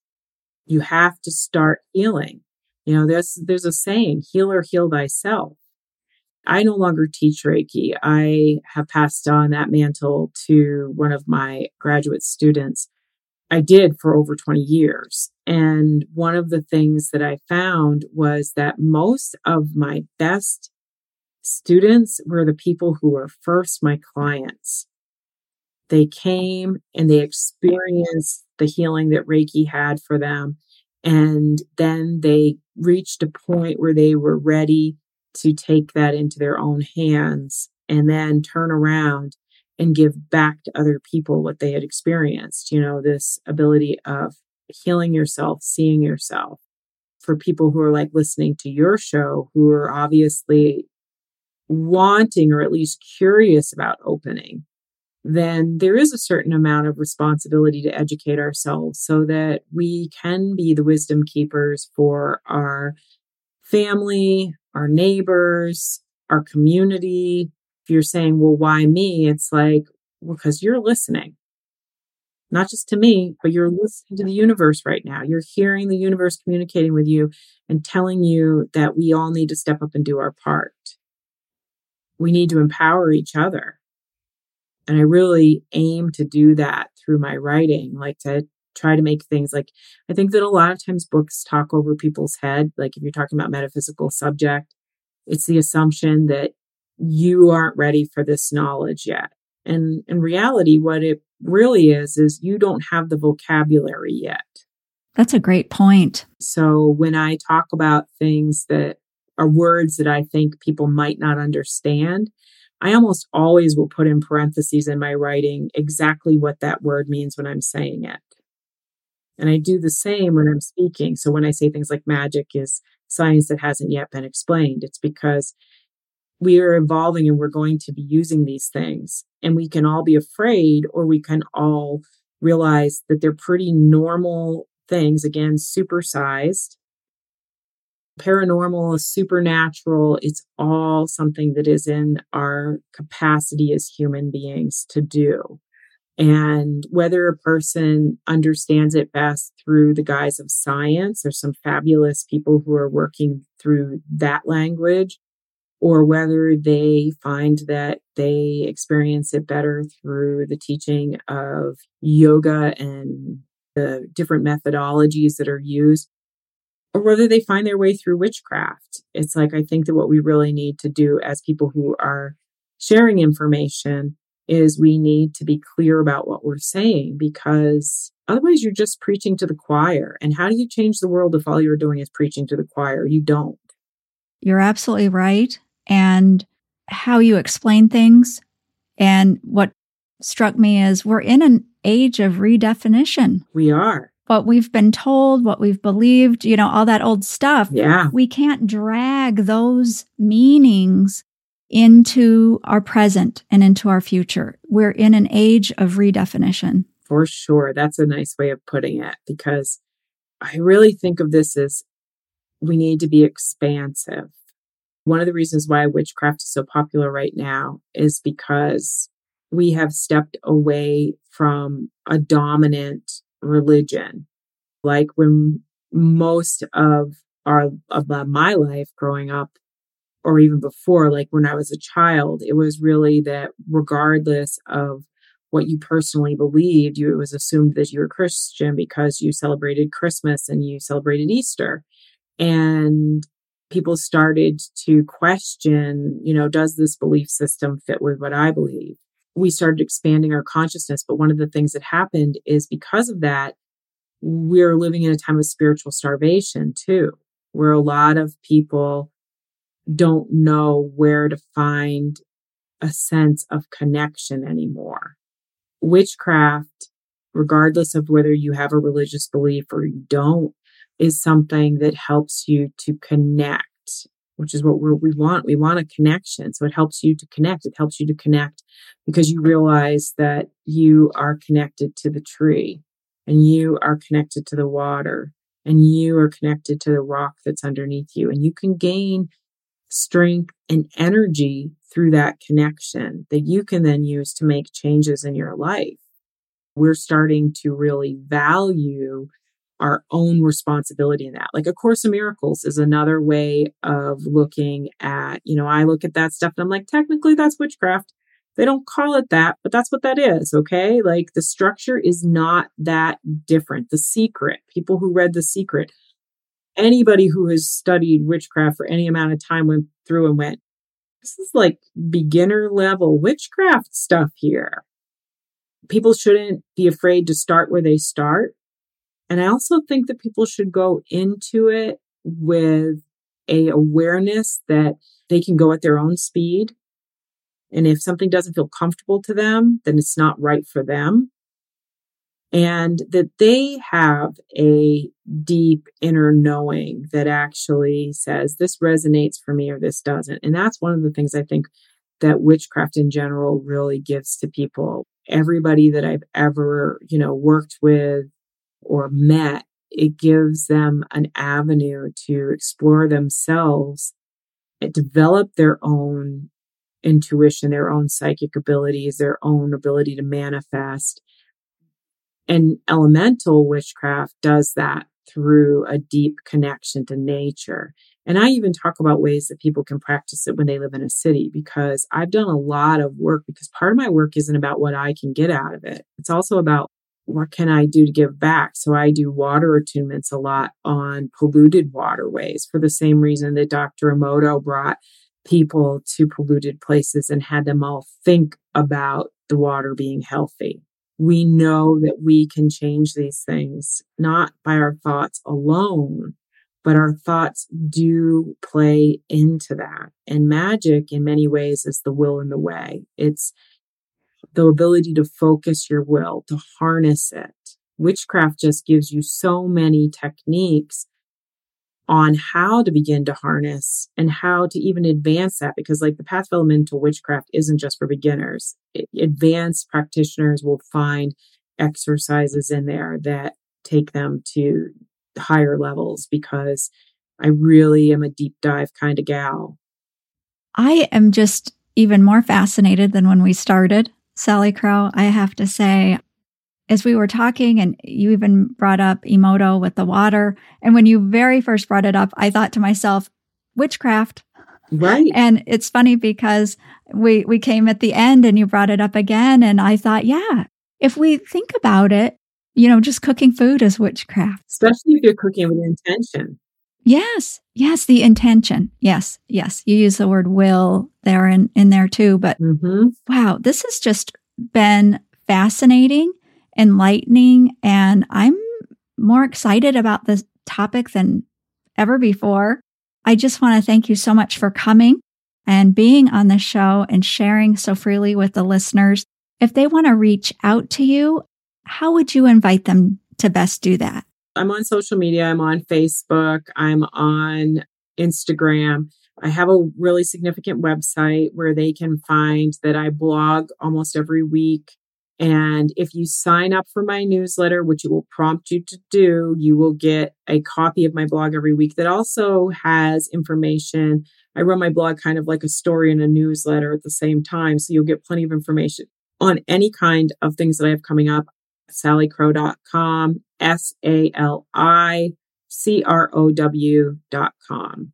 Speaker 2: You have to start healing. You know, there's there's a saying, healer heal thyself. I no longer teach Reiki. I have passed on that mantle to one of my graduate students. I did for over 20 years. And one of the things that I found was that most of my best students were the people who were first my clients. They came and they experienced the healing that Reiki had for them. And then they reached a point where they were ready to take that into their own hands and then turn around and give back to other people what they had experienced. You know, this ability of healing yourself, seeing yourself. For people who are like listening to your show, who are obviously wanting or at least curious about opening, then there is a certain amount of responsibility to educate ourselves so that we can be the wisdom keepers for our family, our neighbors, our community. If you're saying, well, why me? It's like, because you're listening, not just to me, but you're listening to the universe right now. You're hearing the universe communicating with you and telling you that we all need to step up and do our part. We need to empower each other. And I really aim to do that through my writing, like to try to make things like I think that a lot of times books talk over people's head. Like if you're talking about metaphysical subject, it's the assumption that you aren't ready for this knowledge yet. And in reality, what it really is, is you don't have the vocabulary yet.
Speaker 1: That's a great point.
Speaker 2: So when I talk about things that are words that I think people might not understand, I almost always will put in parentheses in my writing exactly what that word means when I'm saying it. And I do the same when I'm speaking. So when I say things like magic is science that hasn't yet been explained, it's because we are evolving and we're going to be using these things. And we can all be afraid, or we can all realize that they're pretty normal things, again, supersized. Paranormal, supernatural, it's all something that is in our capacity as human beings to do. And whether a person understands it best through the guise of science, there's some fabulous people who are working through that language, or whether they find that they experience it better through the teaching of yoga and the different methodologies that are used, or whether they find their way through witchcraft. It's like, I think that what we really need to do as people who are sharing information is we need to be clear about what we're saying because otherwise you're just preaching to the choir. And how do you change the world if all you're doing is preaching to the choir? You don't.
Speaker 1: You're absolutely right. And how you explain things and what struck me is we're in an age of redefinition.
Speaker 2: We are.
Speaker 1: What we've been told, what we've believed, you know, all that old stuff.
Speaker 2: Yeah.
Speaker 1: We can't drag those meanings into our present and into our future. We're in an age of redefinition.
Speaker 2: For sure. That's a nice way of putting it because I really think of this as we need to be expansive. One of the reasons why witchcraft is so popular right now is because we have stepped away from a dominant religion. Like when most of our of my life growing up, or even before, like when I was a child, it was really that regardless of what you personally believed, you, it was assumed that you were Christian because you celebrated Christmas and you celebrated Easter. And people started to question, you know, does this belief system fit with what I believe? We started expanding our consciousness. But one of the things that happened is because of that, we're living in a time of spiritual starvation too, where a lot of people don't know where to find a sense of connection anymore. Witchcraft, regardless of whether you have a religious belief or you don't, is something that helps you to connect, which is what we want. We want a connection. So it helps you to connect. It helps you to connect because you realize that you are connected to the tree and you are connected to the water and you are connected to the rock that's underneath you. And you can gain strength, and energy through that connection that you can then use to make changes in your life. We're starting to really value our own responsibility in that. Like A Course in Miracles is another way of looking at, you know, I look at that stuff and I'm like, technically that's witchcraft. They don't call it that, but that's what that is. Okay. Like the structure is not that different. The secret, people who read The Secret anybody who has studied witchcraft for any amount of time went through and went, this is like beginner level witchcraft stuff here. People shouldn't be afraid to start where they start. And I also think that people should go into it with a awareness that they can go at their own speed. And if something doesn't feel comfortable to them, then it's not right for them. And that they have a deep inner knowing that actually says this resonates for me or this doesn't. And that's one of the things I think that witchcraft in general really gives to people. Everybody that I've ever, you know, worked with or met it gives them an avenue to explore themselves develop their own intuition, their own psychic abilities, their own ability to manifest. And elemental witchcraft does that through a deep connection to nature. And I even talk about ways that people can practice it when they live in a city because I've done a lot of work because part of my work isn't about what I can get out of it. It's also about what can I do to give back? So I do water attunements a lot on polluted waterways for the same reason that Dr. Emoto brought people to polluted places and had them all think about the water being healthy. We know that we can change these things, not by our thoughts alone, but our thoughts do play into that. And magic in many ways is the will and the way. It's the ability to focus your will, to harness it. Witchcraft just gives you so many techniques on how to begin to harness and how to even advance that because like the path of elemental witchcraft isn't just for beginners. It, advanced practitioners will find exercises in there that take them to higher levels because i really am a deep dive kind of gal.
Speaker 1: I am just even more fascinated than when we started Salicrow, I have to say, as we were talking, and you even brought up Emoto with the water. And when you very first brought it up, I thought to myself, witchcraft.
Speaker 2: Right.
Speaker 1: And it's funny because we we came at the end and you brought it up again. And I thought, yeah, if we think about it, you know, just cooking food is witchcraft.
Speaker 2: Especially if you're cooking with intention.
Speaker 1: Yes. Yes. The intention. Yes. Yes. You use the word will there in, in there too. But mm-hmm. wow, this has just been fascinating, enlightening, and I'm more excited about this topic than ever before. I just want to thank you so much for coming and being on the show and sharing so freely with the listeners. If they want to reach out to you, how would you invite them to best do that?
Speaker 2: I'm on social media. I'm on Facebook. I'm on Instagram. I have a really significant website where they can find that I blog almost every week. And if you sign up for my newsletter, which it will prompt you to do, you will get a copy of my blog every week that also has information. I run my blog kind of like a story and a newsletter at the same time. So you'll get plenty of information on any kind of things that I have coming up. Salicrow.com, S A L I C R O com.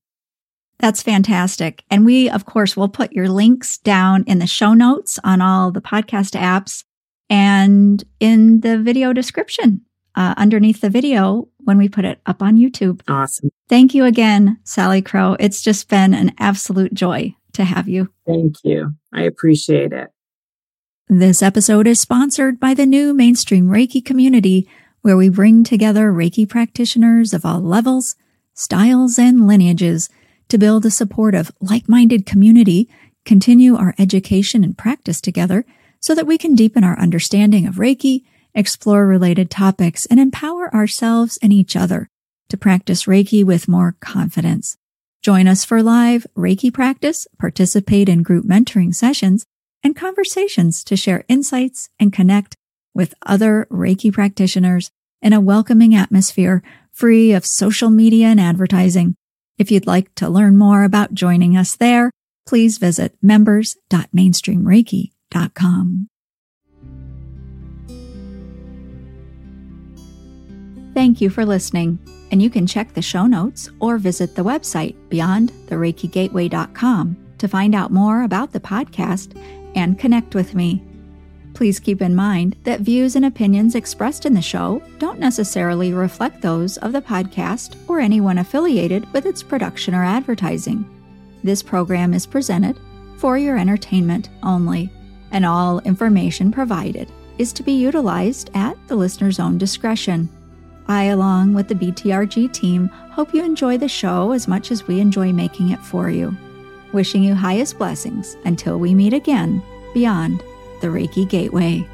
Speaker 1: That's fantastic. And we, of course, will put your links down in the show notes on all the podcast apps and in the video description uh, underneath the video when we put it up on YouTube.
Speaker 2: Awesome.
Speaker 1: Thank you again, Salicrow. It's just been an absolute joy to have you.
Speaker 2: Thank you. I appreciate it.
Speaker 1: This episode is sponsored by the new mainstream Reiki community, where we bring together Reiki practitioners of all levels, styles, and lineages to build a supportive, like-minded community, continue our education and practice together so that we can deepen our understanding of Reiki, explore related topics, and empower ourselves and each other to practice Reiki with more confidence. Join us for live Reiki practice, participate in group mentoring sessions, and conversations to share insights and connect with other Reiki practitioners in a welcoming atmosphere free of social media and advertising. If you'd like to learn more about joining us there, please visit members.mainstreamreiki.com. Thank you for listening, and you can check the show notes or visit the website beyondthereikigateway.com to find out more about the podcast and connect with me. Please keep in mind that views and opinions expressed in the show don't necessarily reflect those of the podcast or anyone affiliated with its production or advertising. This program is presented for your entertainment only, and all information provided is to be utilized at the listener's own discretion. I, along with the BTRG team, hope you enjoy the show as much as we enjoy making it for you. Wishing you highest blessings until we meet again beyond the Reiki Gateway.